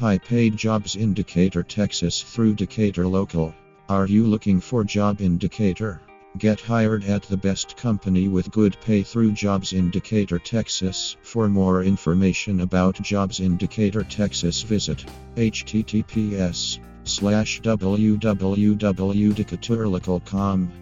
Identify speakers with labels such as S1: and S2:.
S1: High paid jobs in Decatur, Texas through Decatur Local. Are you looking for job in Decatur? Get hired at the best company with good pay through Jobs in Decatur, Texas. For more information about Jobs in Decatur, Texas, visit https slash www.decaturlocal.com.